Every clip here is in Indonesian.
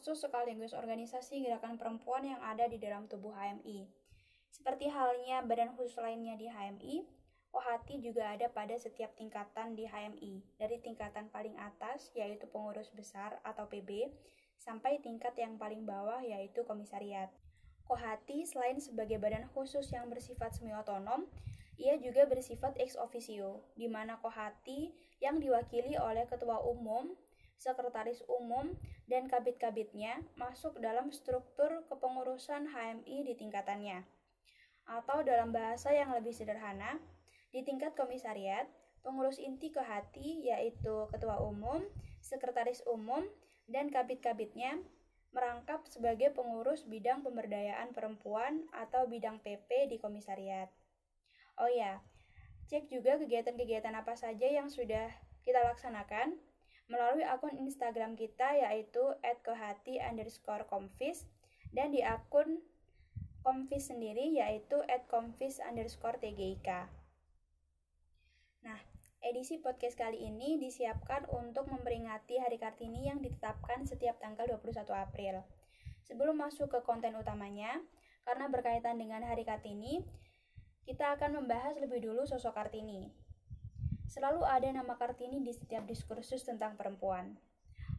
khusus sekaligus organisasi gerakan perempuan yang ada di dalam tubuh HMI. Seperti halnya badan khusus lainnya di HMI, Kohati juga ada pada setiap tingkatan di HMI, dari tingkatan paling atas yaitu pengurus besar atau PB, sampai tingkat yang paling bawah yaitu komisariat. Kohati selain sebagai badan khusus yang bersifat semi otonom, ia juga bersifat ex officio, di mana Kohati yang diwakili oleh ketua umum sekretaris umum, dan kabit-kabitnya masuk dalam struktur kepengurusan HMI di tingkatannya. Atau dalam bahasa yang lebih sederhana, di tingkat komisariat, pengurus inti ke hati yaitu ketua umum, sekretaris umum, dan kabit-kabitnya merangkap sebagai pengurus bidang pemberdayaan perempuan atau bidang PP di komisariat. Oh ya, cek juga kegiatan-kegiatan apa saja yang sudah kita laksanakan melalui akun Instagram kita yaitu @kohati underscore komfis dan di akun komfis sendiri yaitu @komfis underscore tgik. Nah, edisi podcast kali ini disiapkan untuk memperingati Hari Kartini yang ditetapkan setiap tanggal 21 April. Sebelum masuk ke konten utamanya, karena berkaitan dengan Hari Kartini, kita akan membahas lebih dulu sosok Kartini. Selalu ada nama Kartini di setiap diskursus tentang perempuan.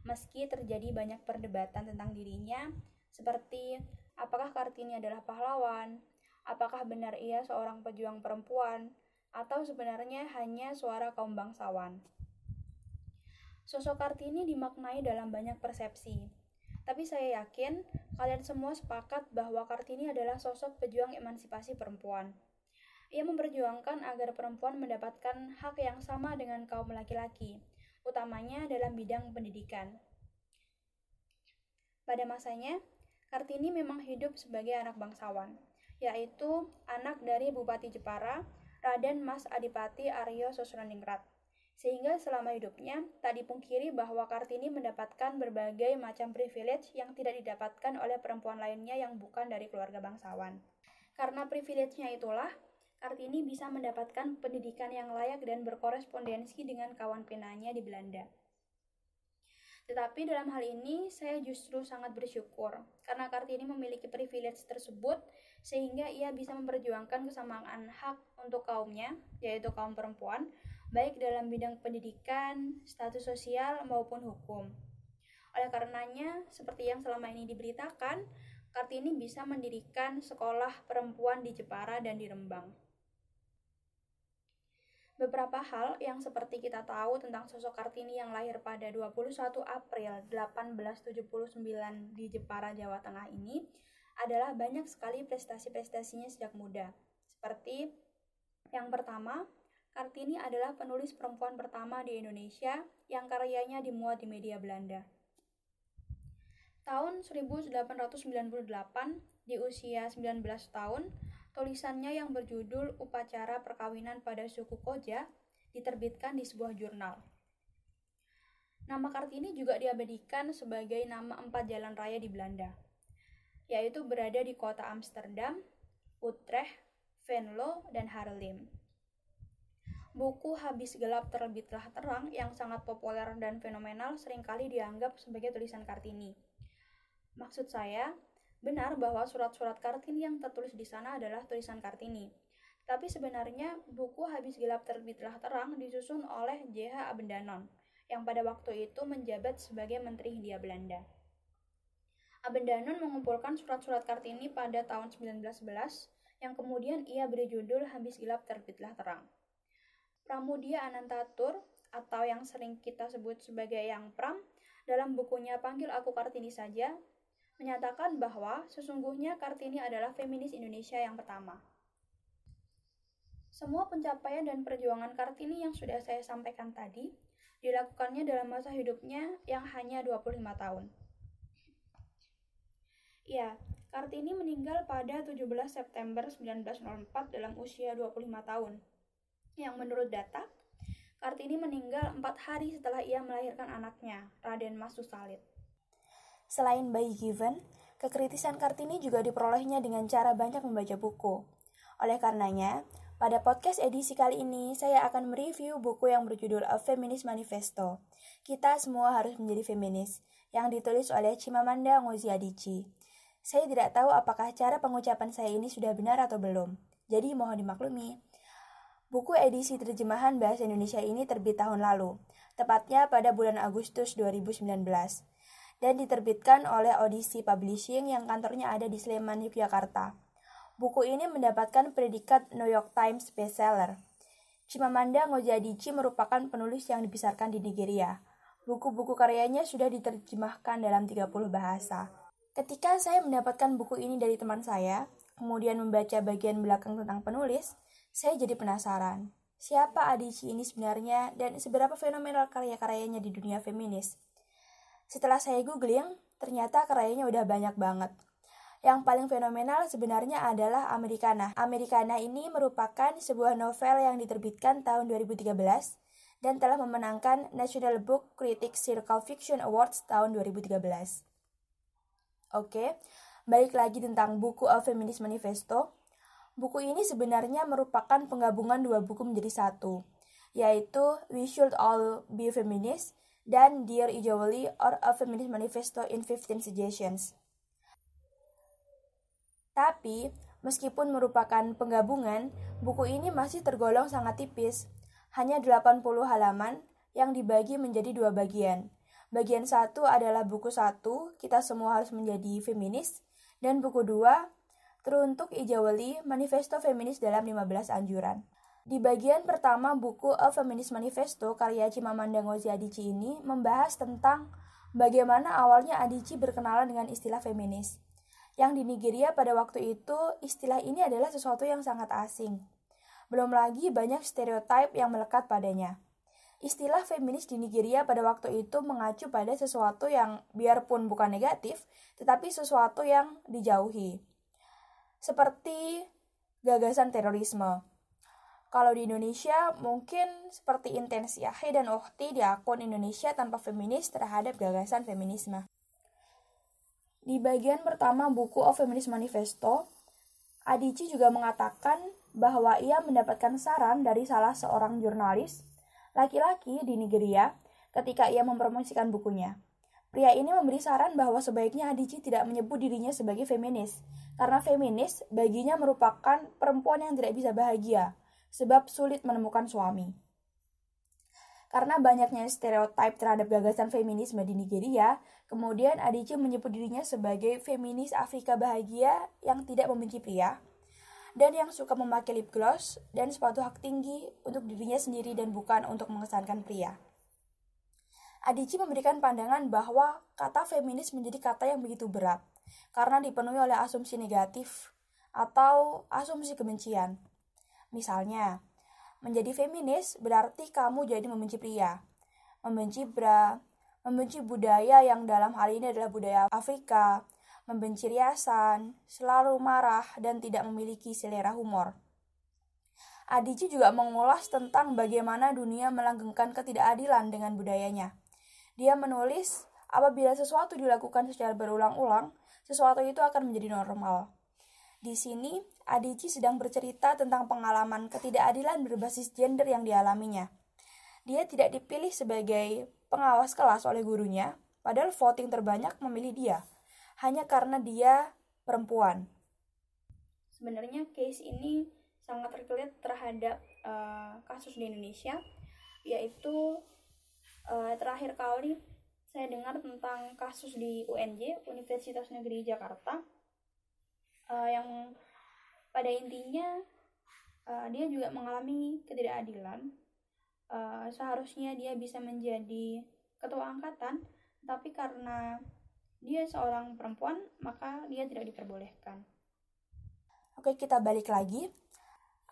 Meski terjadi banyak perdebatan tentang dirinya, seperti apakah Kartini adalah pahlawan, apakah benar ia seorang pejuang perempuan, atau sebenarnya hanya suara kaum bangsawan. Sosok Kartini dimaknai dalam banyak persepsi, tapi saya yakin kalian semua sepakat bahwa Kartini adalah sosok pejuang emansipasi perempuan. Ia memperjuangkan agar perempuan mendapatkan hak yang sama dengan kaum laki-laki, utamanya dalam bidang pendidikan. Pada masanya, Kartini memang hidup sebagai anak bangsawan, yaitu anak dari Bupati Jepara, Raden Mas Adipati Aryo Sosroningrat. Sehingga selama hidupnya, tak dipungkiri bahwa Kartini mendapatkan berbagai macam privilege yang tidak didapatkan oleh perempuan lainnya yang bukan dari keluarga bangsawan. Karena privilege-nya itulah, Kartini bisa mendapatkan pendidikan yang layak dan berkorespondensi dengan kawan penanya di Belanda. Tetapi dalam hal ini saya justru sangat bersyukur karena Kartini memiliki privilege tersebut sehingga ia bisa memperjuangkan kesamaan hak untuk kaumnya, yaitu kaum perempuan, baik dalam bidang pendidikan, status sosial maupun hukum. Oleh karenanya, seperti yang selama ini diberitakan, Kartini bisa mendirikan sekolah perempuan di Jepara dan di Rembang. Beberapa hal yang seperti kita tahu tentang sosok Kartini yang lahir pada 21 April 1879 di Jepara, Jawa Tengah ini adalah banyak sekali prestasi-prestasinya sejak muda. Seperti yang pertama, Kartini adalah penulis perempuan pertama di Indonesia yang karyanya dimuat di media Belanda. Tahun 1898, di usia 19 tahun, Tulisannya yang berjudul Upacara Perkawinan pada Suku Koja diterbitkan di sebuah jurnal. Nama Kartini juga diabadikan sebagai nama empat jalan raya di Belanda, yaitu berada di kota Amsterdam, Utrecht, Venlo, dan Haarlem. Buku Habis Gelap Terbitlah Terang yang sangat populer dan fenomenal sering kali dianggap sebagai tulisan Kartini. Maksud saya, Benar bahwa surat-surat Kartini yang tertulis di sana adalah tulisan Kartini. Tapi sebenarnya buku Habis Gelap Terbitlah Terang disusun oleh J.H. Abendanon, yang pada waktu itu menjabat sebagai Menteri Hindia Belanda. Abendanon mengumpulkan surat-surat Kartini pada tahun 1911 yang kemudian ia beri judul Habis Gelap Terbitlah Terang. Pramudia Anantatur atau yang sering kita sebut sebagai Yang Pram dalam bukunya Panggil Aku Kartini Saja menyatakan bahwa sesungguhnya Kartini adalah feminis Indonesia yang pertama. Semua pencapaian dan perjuangan Kartini yang sudah saya sampaikan tadi dilakukannya dalam masa hidupnya yang hanya 25 tahun. Ya, Kartini meninggal pada 17 September 1904 dalam usia 25 tahun. Yang menurut data, Kartini meninggal empat hari setelah ia melahirkan anaknya, Raden Mas Susalit. Selain bayi given, kekritisan Kartini juga diperolehnya dengan cara banyak membaca buku. Oleh karenanya, Pada podcast edisi kali ini, saya akan mereview buku yang berjudul A Feminist Manifesto. Kita semua harus menjadi feminis, yang ditulis oleh Chimamanda Ngozi Adichie. Saya tidak tahu apakah cara pengucapan saya ini sudah benar atau belum, jadi mohon dimaklumi. Buku edisi terjemahan bahasa Indonesia ini terbit tahun lalu, tepatnya pada bulan Agustus 2019, dan diterbitkan oleh Odyssey Publishing yang kantornya ada di Sleman, Yogyakarta. Buku ini mendapatkan predikat New York Times bestseller. Chimamanda Ngozi merupakan penulis yang dibesarkan di Nigeria. Buku-buku karyanya sudah diterjemahkan dalam 30 bahasa. Ketika saya mendapatkan buku ini dari teman saya, kemudian membaca bagian belakang tentang penulis, saya jadi penasaran. Siapa Adichie ini sebenarnya dan seberapa fenomenal karya-karyanya di dunia feminis? Setelah saya googling, ternyata karyanya udah banyak banget. Yang paling fenomenal sebenarnya adalah Americana. Americana ini merupakan sebuah novel yang diterbitkan tahun 2013 dan telah memenangkan National Book Critics Circle Fiction Awards tahun 2013. Oke, balik lagi tentang buku A Feminist Manifesto. Buku ini sebenarnya merupakan penggabungan dua buku menjadi satu, yaitu We Should All Be Feminist dan Dear Ijawali or A Feminist Manifesto in 15 Suggestions. Tapi, meskipun merupakan penggabungan, buku ini masih tergolong sangat tipis, hanya 80 halaman yang dibagi menjadi dua bagian. Bagian satu adalah buku satu, kita semua harus menjadi feminis, dan buku dua, teruntuk Ijawali, Manifesto Feminis dalam 15 Anjuran. Di bagian pertama buku A Feminist Manifesto karya Chimamanda Ngozi Adichie ini membahas tentang bagaimana awalnya Adichie berkenalan dengan istilah feminis yang di Nigeria pada waktu itu istilah ini adalah sesuatu yang sangat asing. Belum lagi banyak stereotip yang melekat padanya. Istilah feminis di Nigeria pada waktu itu mengacu pada sesuatu yang biarpun bukan negatif, tetapi sesuatu yang dijauhi. Seperti gagasan terorisme. Kalau di Indonesia, mungkin seperti Intensia He dan Ohti di akun Indonesia tanpa feminis terhadap gagasan feminisme. Di bagian pertama buku of Feminist Manifesto, Adichie juga mengatakan bahwa ia mendapatkan saran dari salah seorang jurnalis laki-laki di Nigeria ketika ia mempromosikan bukunya. Pria ini memberi saran bahwa sebaiknya Adichie tidak menyebut dirinya sebagai feminis, karena feminis baginya merupakan perempuan yang tidak bisa bahagia, sebab sulit menemukan suami. Karena banyaknya stereotip terhadap gagasan feminisme di Nigeria, kemudian Adichie menyebut dirinya sebagai feminis Afrika bahagia yang tidak membenci pria, dan yang suka memakai lip gloss dan sepatu hak tinggi untuk dirinya sendiri dan bukan untuk mengesankan pria. Adichie memberikan pandangan bahwa kata feminis menjadi kata yang begitu berat, karena dipenuhi oleh asumsi negatif atau asumsi kebencian. Misalnya, Menjadi feminis berarti kamu jadi membenci pria, membenci bra, membenci budaya yang dalam hal ini adalah budaya Afrika, membenci riasan, selalu marah, dan tidak memiliki selera humor. Adici juga mengulas tentang bagaimana dunia melanggengkan ketidakadilan dengan budayanya. Dia menulis, apabila sesuatu dilakukan secara berulang-ulang, sesuatu itu akan menjadi normal. Di sini, Adici sedang bercerita tentang pengalaman ketidakadilan berbasis gender yang dialaminya. Dia tidak dipilih sebagai pengawas kelas oleh gurunya, padahal voting terbanyak memilih dia, hanya karena dia perempuan. Sebenarnya case ini sangat terkait terhadap uh, kasus di Indonesia, yaitu uh, terakhir kali saya dengar tentang kasus di UNJ Universitas Negeri Jakarta uh, yang pada intinya uh, dia juga mengalami ketidakadilan. Uh, seharusnya dia bisa menjadi ketua angkatan tapi karena dia seorang perempuan maka dia tidak diperbolehkan. Oke kita balik lagi.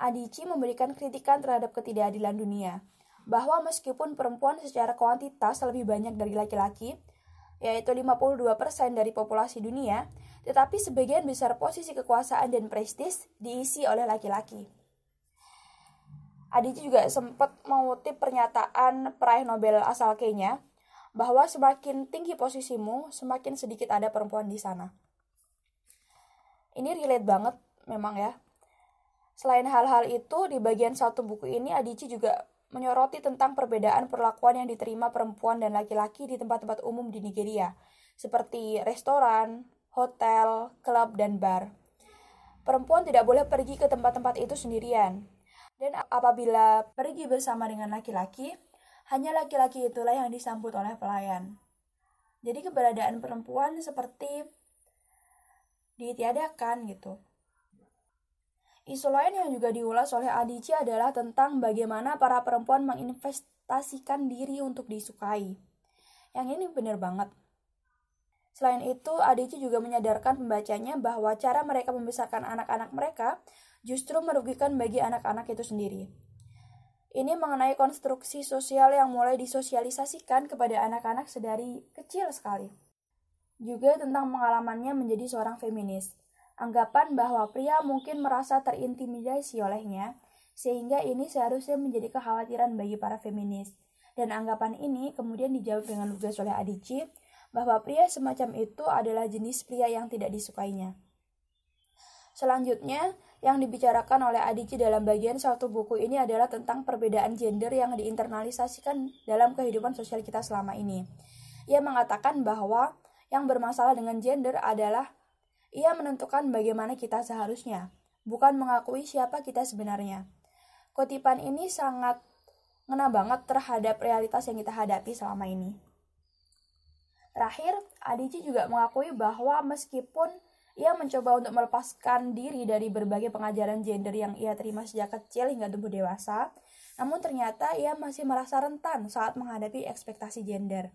Adici memberikan kritikan terhadap ketidakadilan dunia bahwa meskipun perempuan secara kuantitas lebih banyak dari laki-laki, yaitu 52% dari populasi dunia, tetapi sebagian besar posisi kekuasaan dan prestis diisi oleh laki-laki. Adici juga sempat mengutip pernyataan peraih Nobel asal Kenya bahwa semakin tinggi posisimu, semakin sedikit ada perempuan di sana. Ini relate banget memang ya. Selain hal-hal itu, di bagian satu buku ini Adici juga menyoroti tentang perbedaan perlakuan yang diterima perempuan dan laki-laki di tempat-tempat umum di Nigeria, seperti restoran, hotel, klub, dan bar. Perempuan tidak boleh pergi ke tempat-tempat itu sendirian. Dan apabila pergi bersama dengan laki-laki, hanya laki-laki itulah yang disambut oleh pelayan. Jadi keberadaan perempuan seperti ditiadakan gitu. Isu lain yang juga diulas oleh Adici adalah tentang bagaimana para perempuan menginvestasikan diri untuk disukai. Yang ini benar banget. Selain itu, Adici juga menyadarkan pembacanya bahwa cara mereka membesarkan anak-anak mereka justru merugikan bagi anak-anak itu sendiri. Ini mengenai konstruksi sosial yang mulai disosialisasikan kepada anak-anak sedari kecil sekali. Juga tentang pengalamannya menjadi seorang feminis. Anggapan bahwa pria mungkin merasa terintimidasi olehnya, sehingga ini seharusnya menjadi kekhawatiran bagi para feminis. Dan anggapan ini kemudian dijawab dengan lugas oleh Adici bahwa pria semacam itu adalah jenis pria yang tidak disukainya. Selanjutnya, yang dibicarakan oleh Adici dalam bagian satu buku ini adalah tentang perbedaan gender yang diinternalisasikan dalam kehidupan sosial kita selama ini. Ia mengatakan bahwa yang bermasalah dengan gender adalah ia menentukan bagaimana kita seharusnya, bukan mengakui siapa kita sebenarnya. Kutipan ini sangat ngena banget terhadap realitas yang kita hadapi selama ini. Terakhir, Adici juga mengakui bahwa meskipun ia mencoba untuk melepaskan diri dari berbagai pengajaran gender yang ia terima sejak kecil hingga tumbuh dewasa, namun ternyata ia masih merasa rentan saat menghadapi ekspektasi gender.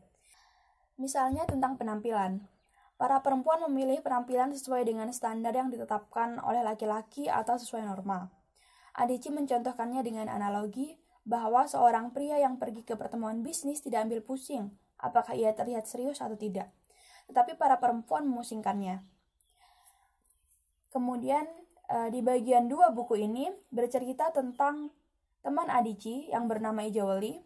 Misalnya tentang penampilan. Para perempuan memilih penampilan sesuai dengan standar yang ditetapkan oleh laki-laki atau sesuai norma. Adici mencontohkannya dengan analogi bahwa seorang pria yang pergi ke pertemuan bisnis tidak ambil pusing apakah ia terlihat serius atau tidak. Tetapi para perempuan memusingkannya. Kemudian eh, di bagian dua buku ini bercerita tentang teman Adici yang bernama Ijawali.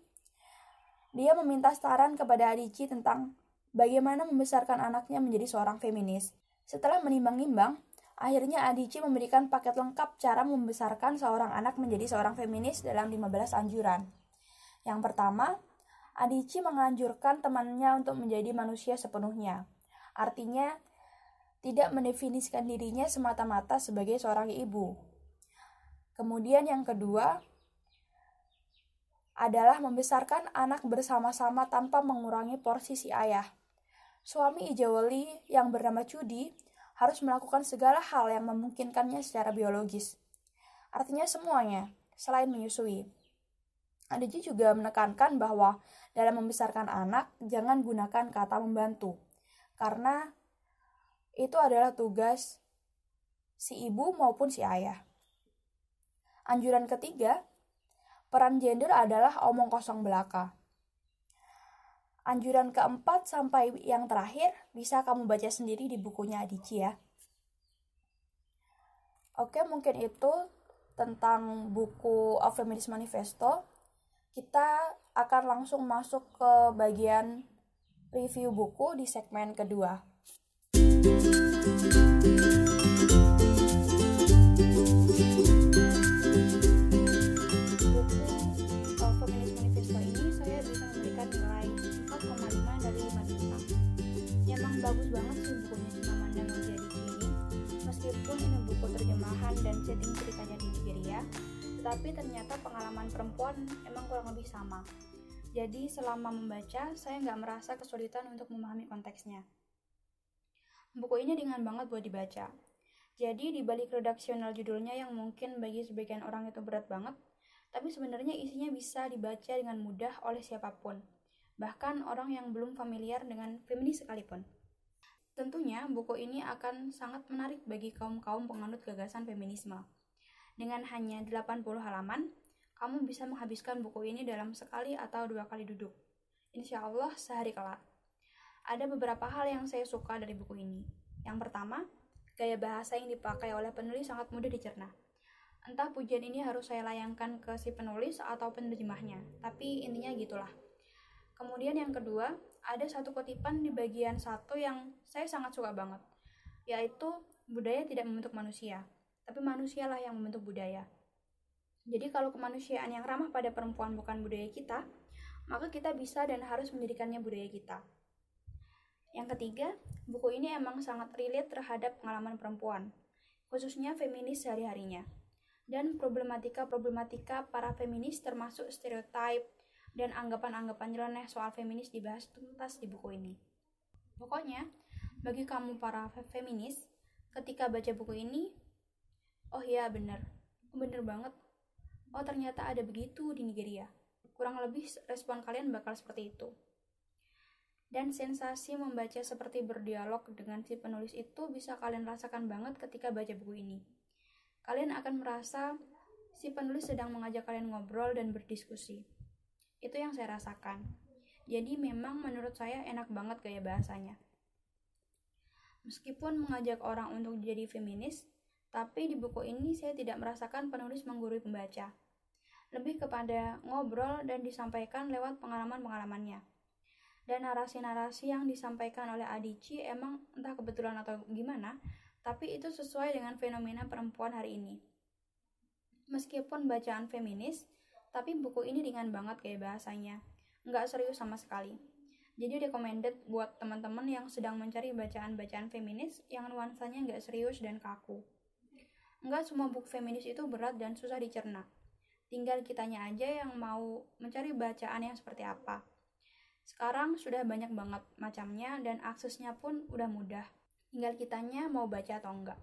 Dia meminta saran kepada Adici tentang bagaimana membesarkan anaknya menjadi seorang feminis. Setelah menimbang-nimbang, akhirnya Adici memberikan paket lengkap cara membesarkan seorang anak menjadi seorang feminis dalam 15 anjuran. Yang pertama, Adici menganjurkan temannya untuk menjadi manusia sepenuhnya. Artinya, tidak mendefinisikan dirinya semata-mata sebagai seorang ibu. Kemudian yang kedua, adalah membesarkan anak bersama-sama tanpa mengurangi porsi si ayah. Suami Ijawali yang bernama Cudi harus melakukan segala hal yang memungkinkannya secara biologis. Artinya semuanya, selain menyusui. Adiji juga menekankan bahwa dalam membesarkan anak, jangan gunakan kata membantu. Karena itu adalah tugas si ibu maupun si ayah. Anjuran ketiga, peran gender adalah omong kosong belaka. Anjuran keempat sampai yang terakhir bisa kamu baca sendiri di bukunya Adici ya. Oke, mungkin itu tentang buku Of Feminist Manifesto. Kita akan langsung masuk ke bagian review buku di segmen kedua. bagus banget sih bukunya cuma mandang aja di sini meskipun ini buku terjemahan dan setting ceritanya di Nigeria tetapi ternyata pengalaman perempuan emang kurang lebih sama jadi selama membaca saya nggak merasa kesulitan untuk memahami konteksnya buku ini ringan banget buat dibaca jadi di balik redaksional judulnya yang mungkin bagi sebagian orang itu berat banget tapi sebenarnya isinya bisa dibaca dengan mudah oleh siapa pun bahkan orang yang belum familiar dengan feminis sekalipun. Tentunya, buku ini akan sangat menarik bagi kaum-kaum penganut gagasan feminisme. Dengan hanya 80 halaman, kamu bisa menghabiskan buku ini dalam sekali atau dua kali duduk. Insya Allah sehari kelar. Ada beberapa hal yang saya suka dari buku ini. Yang pertama, gaya bahasa yang dipakai oleh penulis sangat mudah dicerna. Entah pujian ini harus saya layangkan ke si penulis atau penerjemahnya, tapi intinya gitulah. Kemudian yang kedua, ada satu kutipan di bagian satu yang saya sangat suka banget, yaitu budaya tidak membentuk manusia, tapi manusialah yang membentuk budaya. Jadi kalau kemanusiaan yang ramah pada perempuan bukan budaya kita, maka kita bisa dan harus menjadikannya budaya kita. Yang ketiga, buku ini emang sangat relate terhadap pengalaman perempuan, khususnya feminis sehari-harinya. Dan problematika-problematika para feminis termasuk stereotip dan anggapan-anggapan nyeleneh soal feminis dibahas tuntas di buku ini. Pokoknya, bagi kamu para feminis, ketika baca buku ini, oh iya bener, bener banget. Oh ternyata ada begitu di Nigeria. Kurang lebih respon kalian bakal seperti itu. Dan sensasi membaca seperti berdialog dengan si penulis itu bisa kalian rasakan banget ketika baca buku ini. Kalian akan merasa si penulis sedang mengajak kalian ngobrol dan berdiskusi. Itu yang saya rasakan. Jadi memang menurut saya enak banget gaya bahasanya. Meskipun mengajak orang untuk jadi feminis, tapi di buku ini saya tidak merasakan penulis menggurui pembaca. Lebih kepada ngobrol dan disampaikan lewat pengalaman-pengalamannya dan narasi-narasi yang disampaikan oleh Adici emang entah kebetulan atau gimana, tapi itu sesuai dengan fenomena perempuan hari ini. Meskipun bacaan feminis, tapi buku ini ringan banget kayak bahasanya, nggak serius sama sekali. Jadi recommended buat teman-teman yang sedang mencari bacaan-bacaan feminis yang nuansanya nggak serius dan kaku. Nggak semua buku feminis itu berat dan susah dicerna. Tinggal kitanya aja yang mau mencari bacaan yang seperti apa. Sekarang sudah banyak banget macamnya dan aksesnya pun udah mudah. Tinggal kitanya mau baca atau enggak.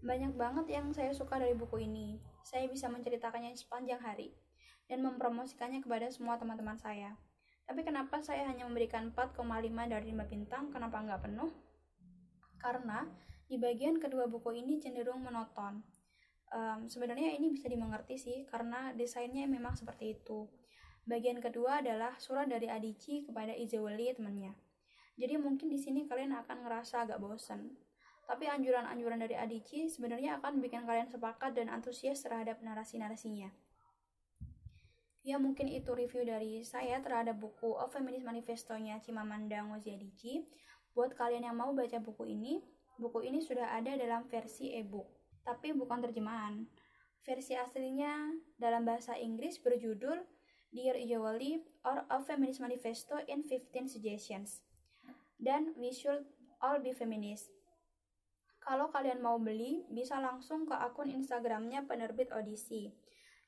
Banyak banget yang saya suka dari buku ini. Saya bisa menceritakannya sepanjang hari dan mempromosikannya kepada semua teman-teman saya. Tapi kenapa saya hanya memberikan 4,5 dari 5 bintang, kenapa enggak penuh? Karena di bagian kedua buku ini cenderung monoton. Um, sebenarnya ini bisa dimengerti sih, karena desainnya memang seperti itu Bagian kedua adalah surat dari Adici kepada Izewali temannya. Jadi mungkin di sini kalian akan ngerasa agak bosan. Tapi anjuran-anjuran dari Adici sebenarnya akan bikin kalian sepakat dan antusias terhadap narasi-narasinya. Ya mungkin itu review dari saya terhadap buku A Feminist Manifesto-nya Chimamanda Ngozi Adichie. Buat kalian yang mau baca buku ini, buku ini sudah ada dalam versi e-book, tapi bukan terjemahan. Versi aslinya dalam bahasa Inggris berjudul Dear Ijawali or A Feminist Manifesto in 15 Suggestions. Dan we should all be feminist. Kalau kalian mau beli, bisa langsung ke akun Instagramnya penerbit Odisi,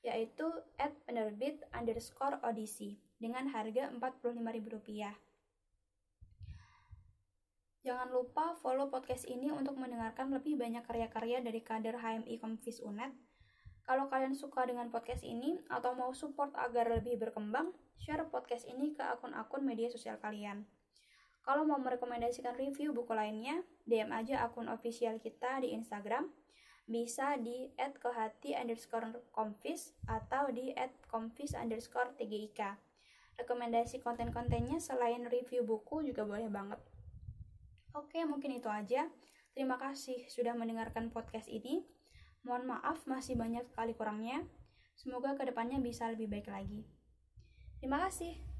yaitu at penerbit underscore Odisi, dengan harga Rp45.000. Jangan lupa follow podcast ini untuk mendengarkan lebih banyak karya-karya dari kader HMI Komvis UNED kalau kalian suka dengan podcast ini atau mau support agar lebih berkembang, share podcast ini ke akun-akun media sosial kalian. Kalau mau merekomendasikan review buku lainnya, DM aja akun official kita di Instagram. Bisa di @kehati underscore komfis atau di @komfis underscore tgik. Rekomendasi konten-kontennya selain review buku juga boleh banget. Oke, mungkin itu aja. Terima kasih sudah mendengarkan podcast ini. Mohon maaf masih banyak sekali kurangnya. Semoga ke depannya bisa lebih baik lagi. Terima kasih.